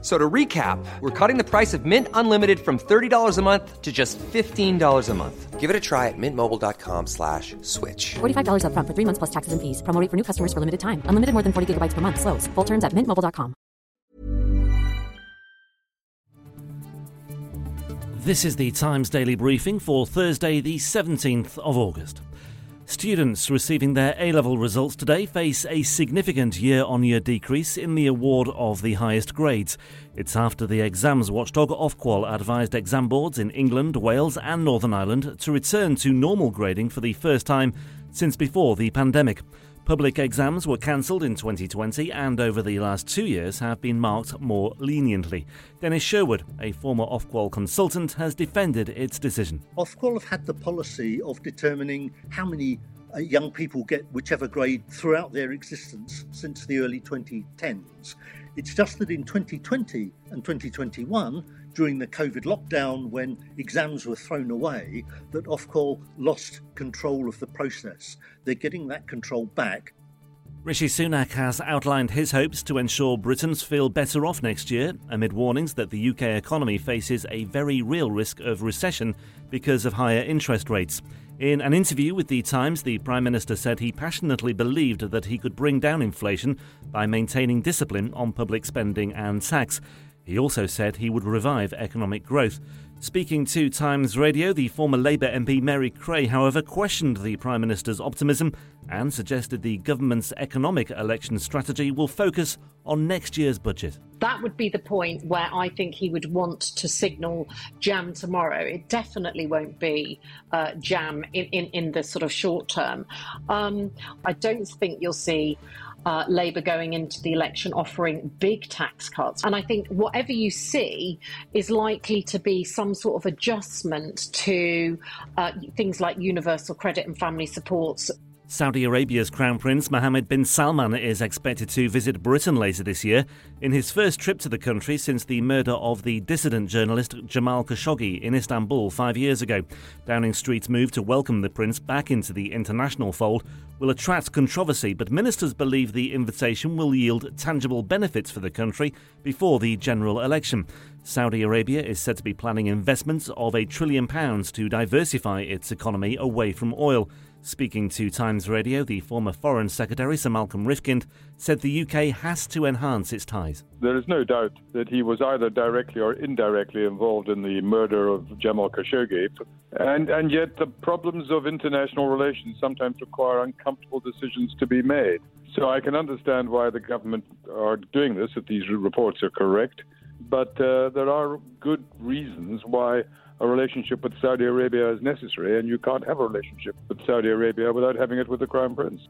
So to recap, we're cutting the price of Mint Unlimited from $30 a month to just $15 a month. Give it a try at mintmobile.com slash switch. $45 upfront for three months plus taxes and fees. Promo rate for new customers for limited time. Unlimited more than 40 gigabytes per month. Slows. Full terms at mintmobile.com. This is the Times Daily Briefing for Thursday, the 17th of August. Students receiving their A level results today face a significant year on year decrease in the award of the highest grades. It's after the exams watchdog Ofqual advised exam boards in England, Wales, and Northern Ireland to return to normal grading for the first time since before the pandemic. Public exams were cancelled in 2020 and over the last two years have been marked more leniently. Dennis Sherwood, a former Ofqual consultant, has defended its decision. Ofqual have had the policy of determining how many Uh, young people get whichever grade throughout their existence since the early 2010s. It's just that in 2020 and 2021, during the COVID lockdown, when exams were thrown away, that Ofqual lost control of the process. They're getting that control back. Rishi Sunak has outlined his hopes to ensure Britons feel better off next year, amid warnings that the UK economy faces a very real risk of recession because of higher interest rates. In an interview with The Times, the Prime Minister said he passionately believed that he could bring down inflation by maintaining discipline on public spending and tax. He also said he would revive economic growth. Speaking to Times Radio, the former Labour MP Mary Creagh, however, questioned the Prime Minister's optimism and suggested the government's economic election strategy will focus on next year's budget. That would be the point where I think he would want to signal jam tomorrow. It definitely won't be uh, jam in, in, in the sort of short term. Um, I don't think you'll see uh, Labour going into the election offering big tax cuts. And I think whatever you see is likely to be some sort of adjustment to uh, things like universal credit and family supports Saudi Arabia's Crown Prince Mohammed bin Salman is expected to visit Britain later this year in his first trip to the country since the murder of the dissident journalist Jamal Khashoggi in Istanbul five years ago. Downing Street's move to welcome the prince back into the international fold will attract controversy, but ministers believe the invitation will yield tangible benefits for the country before the general election. Saudi Arabia is said to be planning investments of a trillion pounds to diversify its economy away from oil. Speaking to Times Radio, the former Foreign Secretary, Sir Malcolm Rifkind, said the UK has to enhance its ties. There is no doubt that he was either directly or indirectly involved in the murder of Jamal Khashoggi. And, and yet, the problems of international relations sometimes require uncomfortable decisions to be made. So I can understand why the government are doing this, if these reports are correct. But uh, there are good reasons why a relationship with Saudi Arabia is necessary, and you can't have a relationship with Saudi Arabia without having it with the Crown Prince.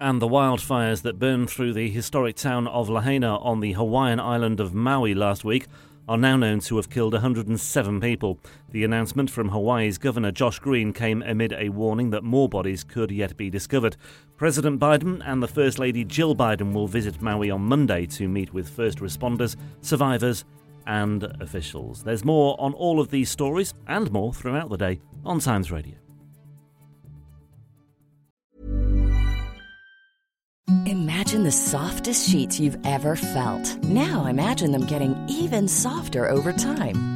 And the wildfires that burned through the historic town of Lahaina on the Hawaiian island of Maui last week are now known to have killed 107 people. The announcement from Hawaii's Governor Josh Green came amid a warning that more bodies could yet be discovered. President Biden and the First Lady Jill Biden will visit Maui on Monday to meet with first responders, survivors, and officials. There's more on all of these stories and more throughout the day on Times Radio. Imagine the softest sheets you've ever felt. Now imagine them getting even softer over time.